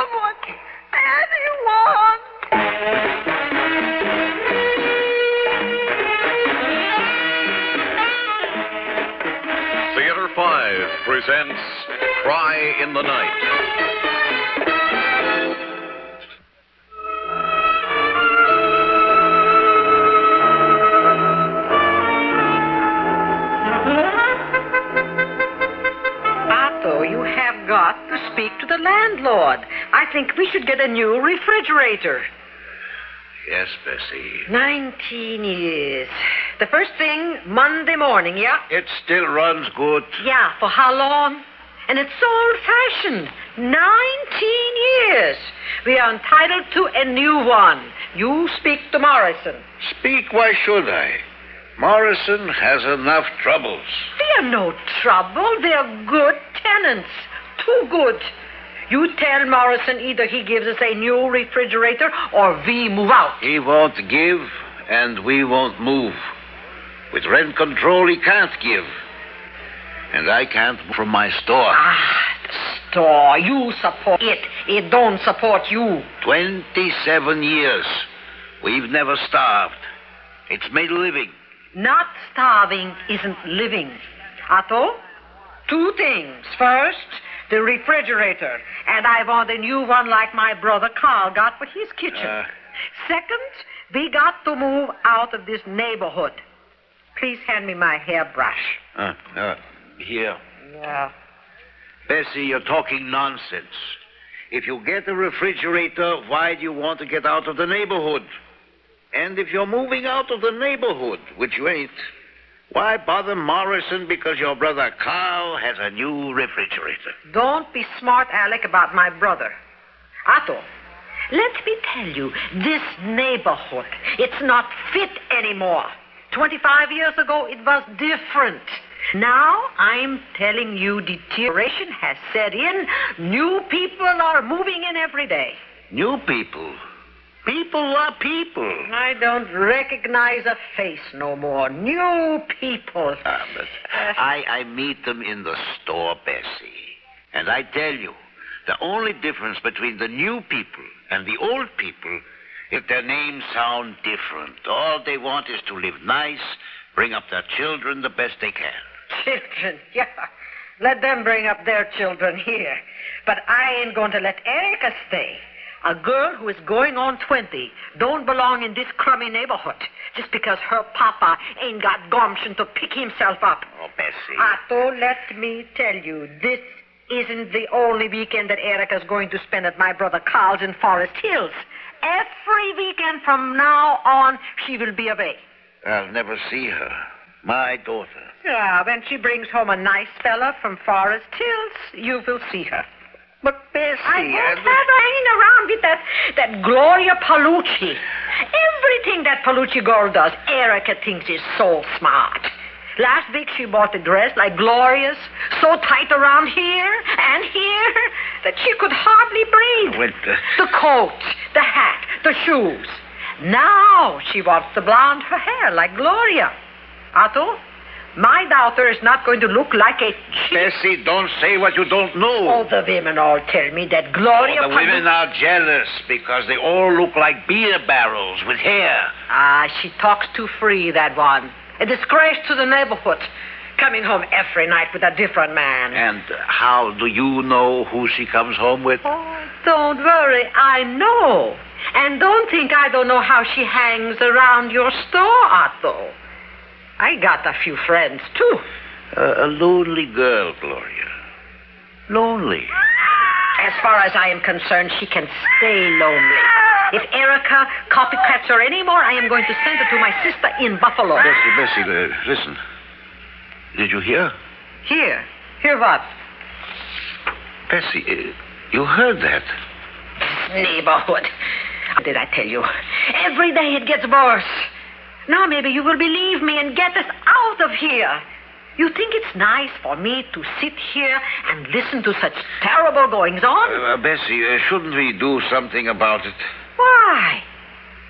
someone, anyone. Theater 5 presents Cry in the Night. landlord. I think we should get a new refrigerator. Yes, Bessie. Nineteen years. The first thing, Monday morning, yeah? It still runs good. Yeah, for how long? And it's old fashioned. Nineteen years. We are entitled to a new one. You speak to Morrison. Speak, why should I? Morrison has enough troubles. They are no trouble. They are good tenants. Too good. You tell Morrison either he gives us a new refrigerator or we move out. He won't give, and we won't move. With rent control, he can't give. And I can't move from my store. Ah, the store. You support it. It don't support you. 27 years. We've never starved. It's made a living. Not starving isn't living. Otto, two things. First, the refrigerator. And I want a new one like my brother Carl got for his kitchen. Uh. Second, we got to move out of this neighborhood. Please hand me my hairbrush. Uh, uh, here. Yeah. Bessie, you're talking nonsense. If you get a refrigerator, why do you want to get out of the neighborhood? And if you're moving out of the neighborhood, which you ain't, why bother Morrison because your brother Carl has a new refrigerator? Don't be smart, Alec, about my brother. Otto, let me tell you, this neighborhood, it's not fit anymore. 25 years ago, it was different. Now, I'm telling you, deterioration has set in. New people are moving in every day. New people. People are people. I don't recognize a face no more. New people. Ah, but I, I meet them in the store, Bessie. And I tell you, the only difference between the new people and the old people is their names sound different. All they want is to live nice, bring up their children the best they can. Children, yeah. Let them bring up their children here. But I ain't going to let Erica stay. A girl who is going on 20 don't belong in this crummy neighborhood just because her papa ain't got gumption to pick himself up. Oh, Bessie. Ah, Otto, let me tell you, this isn't the only weekend that Erica's going to spend at my brother Carl's in Forest Hills. Every weekend from now on, she will be away. I'll never see her. My daughter. Yeah, when she brings home a nice fella from Forest Hills, you will see her. But Bessie, I won't have her hanging around with that, that Gloria Palucci. Everything that Palucci girl does, Erica thinks is so smart. Last week she bought a dress like Gloria's, so tight around here and here that she could hardly breathe. With the... The coat, the hat, the shoes. Now she wants to blonde her hair like Gloria. Otto, my daughter is not going to look like a cheap Bessie, don't say what you don't know. all the women all tell me that Gloria Oh, the women are jealous because they all look like beer barrels with hair. Ah, she talks too free, that one. A disgrace to the neighborhood. Coming home every night with a different man. And how do you know who she comes home with? Oh, don't worry, I know. And don't think I don't know how she hangs around your store, Otto. I got a few friends, too. Uh, a lonely girl, Gloria. Lonely. As far as I am concerned, she can stay lonely. If Erica copycats her anymore, I am going to send her to my sister in Buffalo. Bessie, Bessie, uh, listen. Did you hear? Hear? Hear what? Bessie, uh, you heard that. neighborhood. Did I tell you? Every day it gets worse. Now maybe you will believe me and get us out of here. You think it's nice for me to sit here and listen to such terrible goings on? Uh, Bessie, uh, shouldn't we do something about it? Why?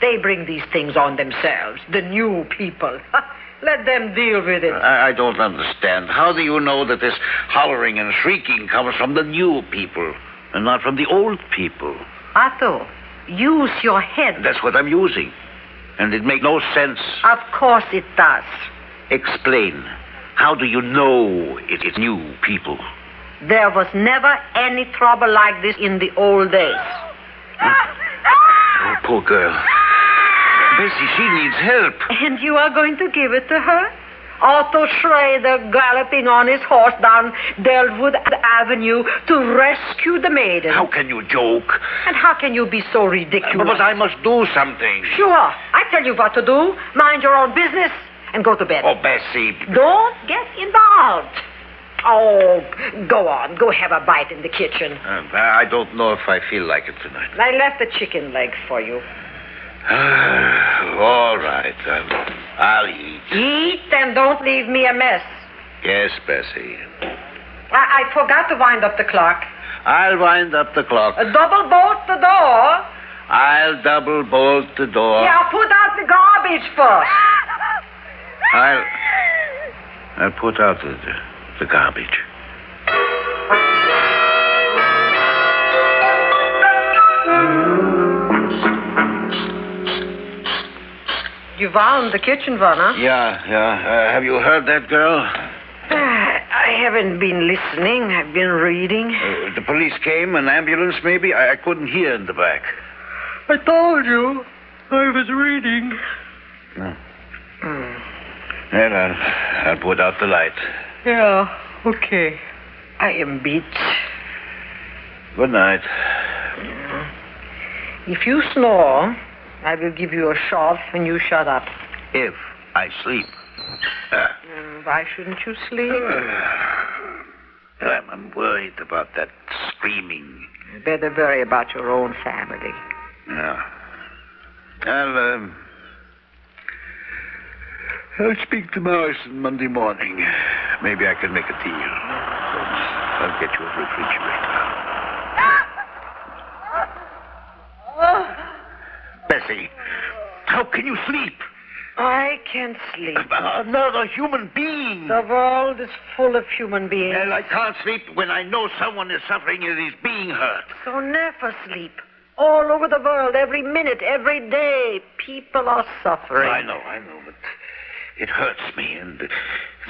They bring these things on themselves, the new people. Let them deal with it. I, I don't understand. How do you know that this hollering and shrieking comes from the new people and not from the old people? Otto, use your head. That's what I'm using. And it makes no sense. Of course it does. Explain. How do you know it is new people? There was never any trouble like this in the old days. Oh, poor girl. Bessie, she needs help. And you are going to give it to her? Otto Schrader galloping on his horse down Delwood Avenue to rescue the maiden. How can you joke? And how can you be so ridiculous? But I must do something. Sure. I tell you what to do. Mind your own business and go to bed. Oh, Bessie. Don't get involved. Oh, go on. Go have a bite in the kitchen. Uh, I don't know if I feel like it tonight. I left the chicken legs for you. All right. I'll, I'll eat. Eat and don't leave me a mess. Yes, Bessie. I, I forgot to wind up the clock. I'll wind up the clock. Uh, double bolt the door. I'll double bolt the door. Yeah, put out the garbage first. I'll. I'll put out the, the, the garbage. You wound the kitchen, Vanna. Yeah, yeah. Uh, have you heard that girl? I haven't been listening. I've been reading. Uh, the police came, an ambulance maybe? I, I couldn't hear in the back. I told you. I was reading. No. Hmm. Well, I'll, I'll put out the light. Yeah, okay. I am beat. Good night. If you snore, I will give you a shove and you shut up. If I sleep. Uh, Why shouldn't you sleep? I'm, I'm worried about that screaming. You better worry about your own family. Yeah. I'll, um, I'll speak to Morrison Monday morning. Maybe I can make a deal. I'll get you a refrigerator. Bessie, how can you sleep? I can't sleep. Uh, another human being. The world is full of human beings. Well, I can't sleep when I know someone is suffering and is being hurt. So never sleep. All over the world, every minute, every day, people are suffering. I know, I know, but it hurts me. And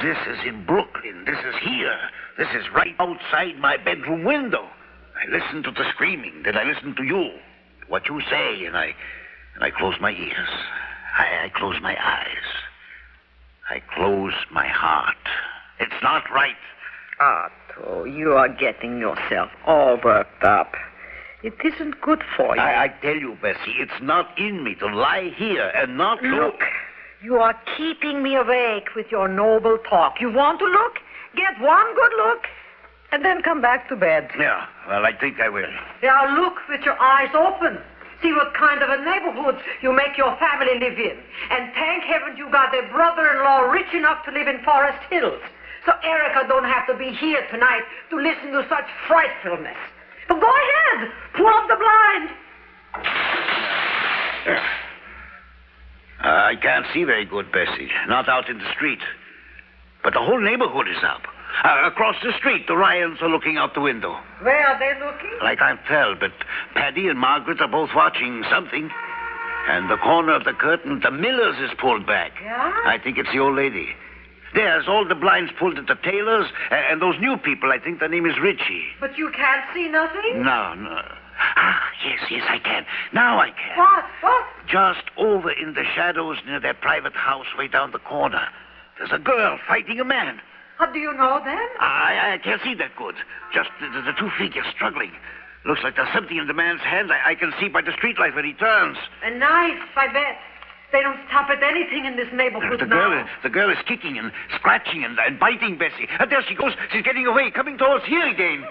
this is in Brooklyn. This is here. This is right outside my bedroom window. I listen to the screaming, then I listen to you, what you say, and I, and I close my ears. I, I close my eyes. I close my heart. It's not right. Otto, you are getting yourself all worked up. It isn't good for you. I, I tell you, Bessie, it's not in me to lie here and not Look, you are keeping me awake with your noble talk. You want to look? Get one good look, and then come back to bed. Yeah, well, I think I will. Now look with your eyes open. See what kind of a neighborhood you make your family live in. And thank heaven you got a brother-in-law rich enough to live in Forest Hills. So Erica don't have to be here tonight to listen to such frightfulness. But go ahead. Pull up the blind. Uh, I can't see very good, Bessie. Not out in the street. But the whole neighborhood is up. Uh, across the street, the Ryans are looking out the window. Where are they looking? Like I can't tell, but Paddy and Margaret are both watching something. And the corner of the curtain, the Miller's is pulled back. Yeah? I think it's the old lady. There's all the blinds pulled at the tailors, and those new people, I think their name is Ritchie. But you can't see nothing? No, no. Ah, yes, yes, I can. Now I can. What? What? Just over in the shadows near their private house way down the corner. There's a girl fighting a man. How do you know them? I, I can't see that good. Just the, the, two figures struggling. Looks like there's something in the man's hands. I, I can see by the streetlight when he turns. A knife, I bet. They don't stop at anything in this neighborhood The now. girl, the girl is kicking and scratching and, and biting Bessie. And there she goes. She's getting away, coming towards here again.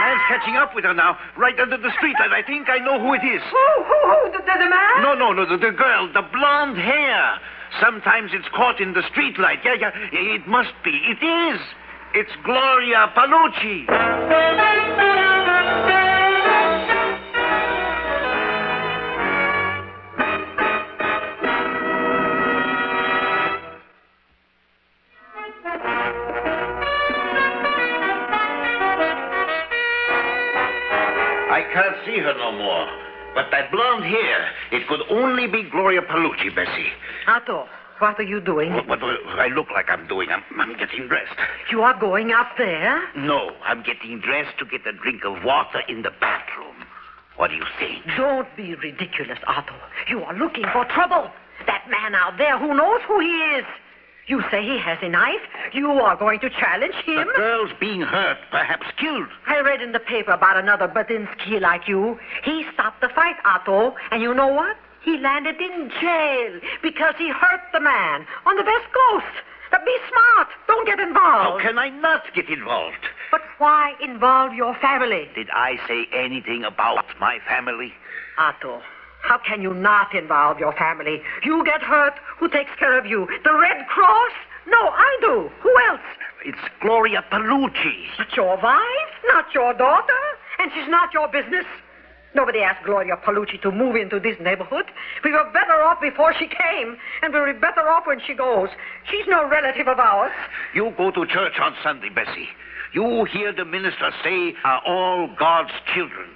Man's catching up with her now, right under the streetlight. I think I know who it is. Who? Who? Who? The, the, the man? No, no, no, the, the girl, the blonde hair. Sometimes it's caught in the streetlight. Yeah, yeah, it must be. It is. It's Gloria Palucci. I can't see her no more. But that blonde hair, it could only be Gloria Palucci, Bessie. Otto, What are you doing? What, what do I look like I'm doing? I'm, I'm getting dressed. You are going up there? No, I'm getting dressed to get a drink of water in the bathroom. What do you think? Don't be ridiculous, Otto. You are looking for trouble. That man out there, who knows who he is? You say he has a knife? You are going to challenge him? The girl's being hurt, perhaps killed. I read in the paper about another buttinsky like you. He stopped the fight, Otto, and you know what? He landed in jail because he hurt the man on the West Coast. Now, be smart. Don't get involved. How can I not get involved? But why involve your family? Did I say anything about my family? Otto, how can you not involve your family? You get hurt, who takes care of you? The Red Cross? No, I do. Who else? It's Gloria Palucci. Not your wife, not your daughter, and she's not your business. Nobody asked Gloria Palucci to move into this neighborhood. We were better off before she came, and we'll be better off when she goes. She's no relative of ours. You go to church on Sunday, Bessie. You hear the minister say, are all God's children.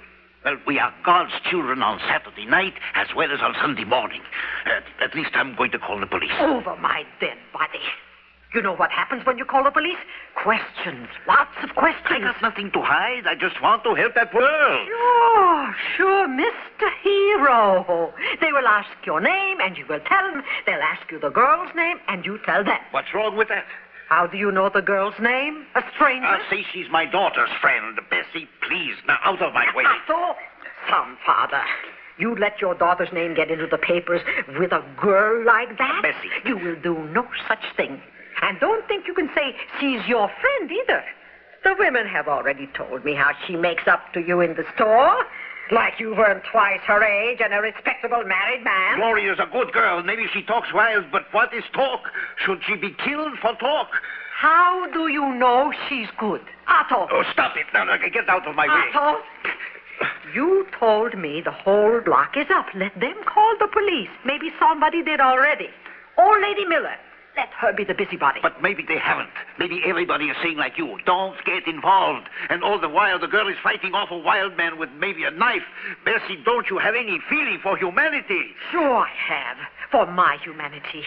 Well, we are God's children on Saturday night as well as on Sunday morning. At, at least I'm going to call the police. Over my dead body. You know what happens when you call the police? Questions. Lots of questions. I got nothing to hide. I just want to help that girl. Sure, sure, Mr. Hero. They will ask your name, and you will tell them. They'll ask you the girl's name, and you tell them. What's wrong with that? How do you know the girl's name? A stranger? Uh, I'll say she's my daughter's friend. Bessie, please, now out of my way. Otto, some father. You let your daughter's name get into the papers with a girl like that? Bessie. You will do no such thing. And don't think you can say she's your friend either. The women have already told me how she makes up to you in the store. Like you weren't twice her age and a respectable married man. Gloria's a good girl. Maybe she talks wild, but what is talk? Should she be killed for talk? How do you know she's good? Otto. Oh, stop it. Now, now, get out of my way. Otto. You told me the whole block is up. Let them call the police. Maybe somebody did already. Or Lady Miller. Let her be the busybody. But maybe they haven't. Maybe everybody is saying like you, don't get involved. And all the while the girl is fighting off a wild man with maybe a knife. Bessie, don't you have any feeling for humanity? Sure I have. For my humanity.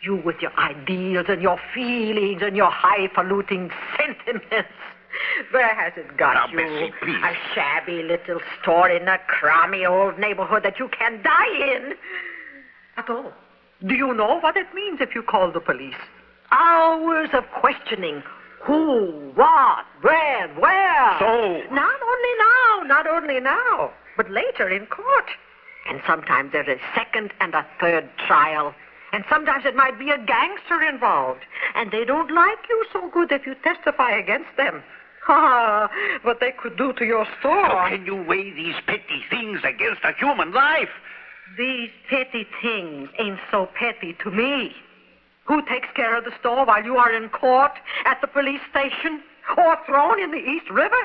You with your ideals and your feelings and your highfalutin sentiments. Where has it got Now, you? Bessie, please. A shabby little store in a crummy old neighborhood that you can die in. Otto, do you know what it means if you call the police? Hours of questioning. Who, what, when, where? So- Not only now, not only now, but later in court. And sometimes there's a second and a third trial. And sometimes it might be a gangster involved. And they don't like you so good if you testify against them. Ah, what they could do to your store. How can you weigh these petty things against a human life? These petty things ain't so petty to me. Who takes care of the store while you are in court, at the police station, or thrown in the East River?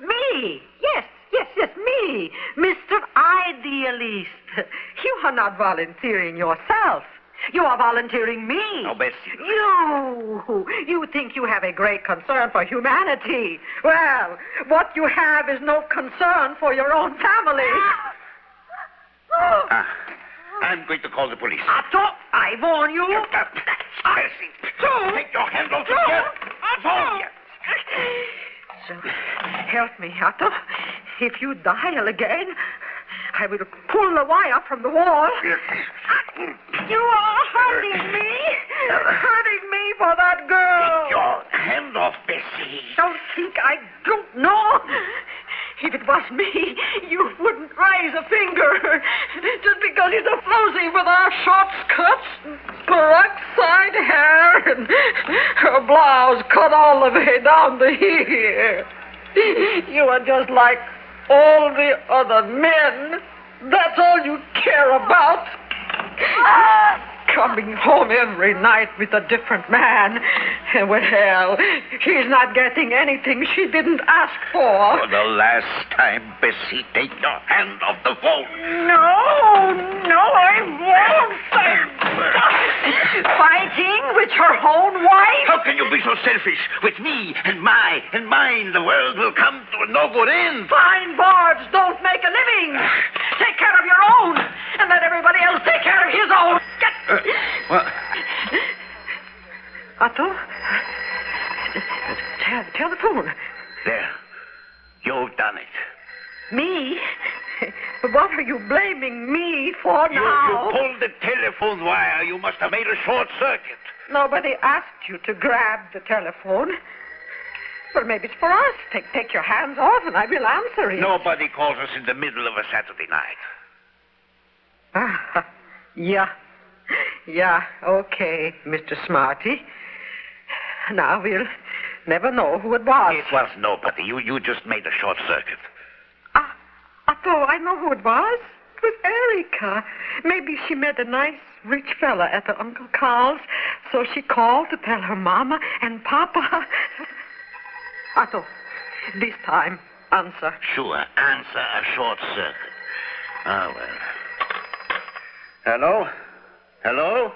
Me. Yes, yes, yes, me. Mr. Idealist. You are not volunteering yourself. You are volunteering me. Oh, Bessie. You, you think you have a great concern for humanity. Well, what you have is no concern for your own family. Ah, I'm going to call the police. Otto, I warn you. Uh, Bessie, take your hand off the Joe. chair. Phone you. So, help me, Otto. If you dial again, I will pull the wire from the wall. Yes. You are hurting me. Hurting me for that girl. Take your hand off, Bessie. Don't think I don't know. If it was me, you wouldn't raise a finger. Just because he's a floozy with our short skirts, side hair, and her blouse cut all the way down to here. You are just like all the other men. That's all you care about. Ah! Coming home every night with a different man. And well, she's not getting anything she didn't ask for. For the last time, Bessie, take your hand off the phone. No, no, I won't. Fighting with her own wife? How can you be so selfish? With me and my and mine, the world will come to a no good end. Fine barbs don't make a living. Take care of your own, and let everybody else take care of his own. Uh, well, Otto? Te- telephone. There. You've done it. Me? What are you blaming me for You, now? you pulled the telephone wire. You must have made a short circuit. Nobody asked you to grab the telephone. Well, maybe it's for us. Take, take your hands off and I will answer it. Nobody calls us in the middle of a Saturday night. Ah, yeah. Yeah, okay, Mr. Smarty. Now we'll never know who it was. It was nobody. You, you just made a short circuit. Ah, Otto, I know who it was. It was Erica. Maybe she met a nice rich fella at her Uncle Carl's, so she called to tell her mama and papa. Otto, this time, answer. Sure. Answer a short circuit. Ah, well. Hello? Hello?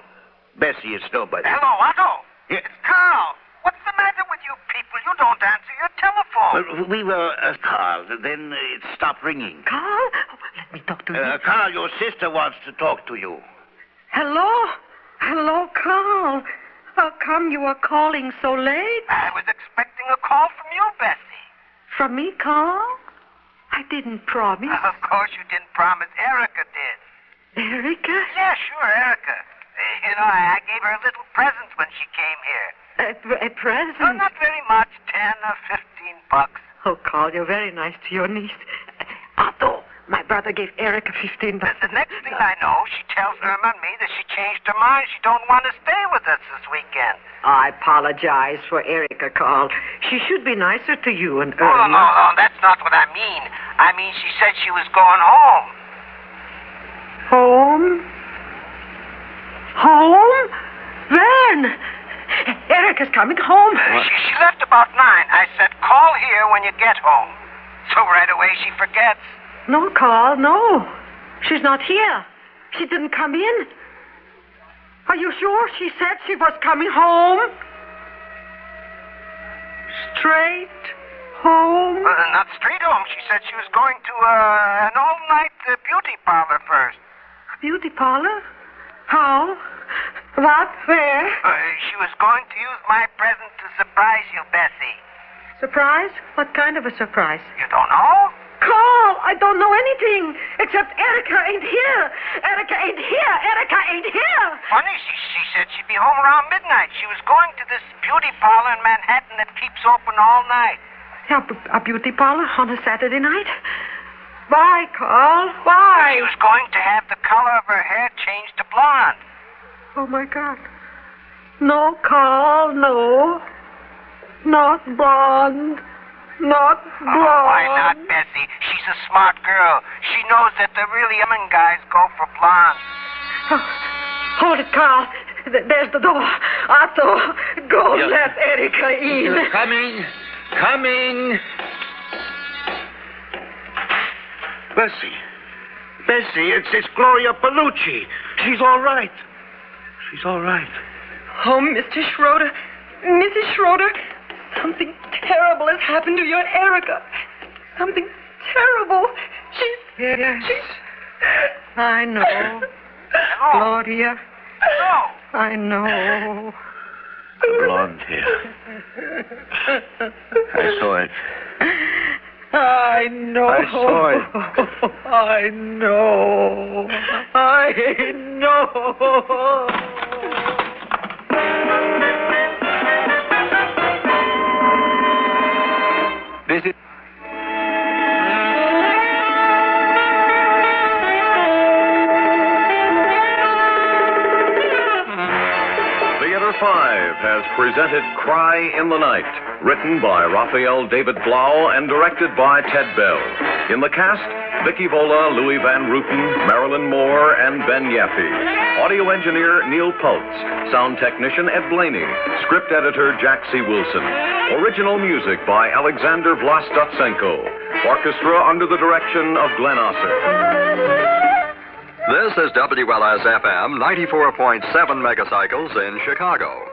Bessie, it's nobody. Hello, Otto. Yeah. It's Carl. What's the matter with you people? You don't answer your telephone. Well, we were uh, Carl. Then uh, it stopped ringing. Carl? Let me talk to you. Uh, Carl, your sister wants to talk to you. Hello? Hello, Carl. How come you are calling so late? I was expecting a call from you, Bessie. From me, Carl? I didn't promise. Of course you didn't promise. Erica did. Erica? Yeah, sure, Erica. You know, I I gave her a little present when she came here. A, a present? No, not very much. Ten or fifteen bucks. Oh, Carl, you're very nice to your niece. Otto, my brother gave Erica 15 The, bucks. the next thing I know, she tells Irma and me that she changed her mind. She don't want to stay with us this weekend. I apologize for Erica, Carl. She should be nicer to you and Oh, no, Irma. no, no, that's not what I mean. I mean, she said she was going. Home? Home? When? Erica's coming home. She, she left about nine. I said, call here when you get home. So right away she forgets. No, call, no. She's not here. She didn't come in. Are you sure she said she was coming home? Straight home? Uh, not straight home. She said she was going to uh, an all-night uh, beauty parlor first. A Beauty parlor? How? What? Where? Uh, she was going to use my present to surprise you, Bessie. Surprise? What kind of a surprise? You don't know? Carl, I don't know anything except Erica ain't here. Erica ain't here. Erica ain't here. Funny, she, she said she'd be home around midnight. She was going to this beauty parlor in Manhattan that keeps open all night. A, a beauty parlor on a Saturday night? Why, Carl? Why? She was going to have the color of her hair changed to blonde. Oh, my God. No, Carl, no. Not blonde. Not blonde. Oh, why not, Bessie? She's a smart girl. She knows that the really young guys go for blonde. Oh, hold it, Carl. There's the door. Otto, go Yes. let Erica in. You're Coming. Coming. Bessie. Bessie, it's, it's Gloria Palucci. She's all right. She's all right. Oh, Mr. Schroeder. Mrs. Schroeder, something terrible has happened to your Erica. Something terrible. She's. Yes. She's... I know. No, Claudia, no. I know. The blonde hair. I saw it. I know. I saw it. I know. I know. Has presented Cry in the Night, written by Raphael David Blau and directed by Ted Bell. In the cast, Vicky Vola, Louis Van Rooten, Marilyn Moore, and Ben Yaffe. Audio engineer Neil Pultz. Sound technician Ed Blainey. Script editor Jack C. Wilson. Original music by Alexander Vlastotsenko. Orchestra under the direction of Glenn Osser. This is WLS FM 94.7 megacycles in Chicago.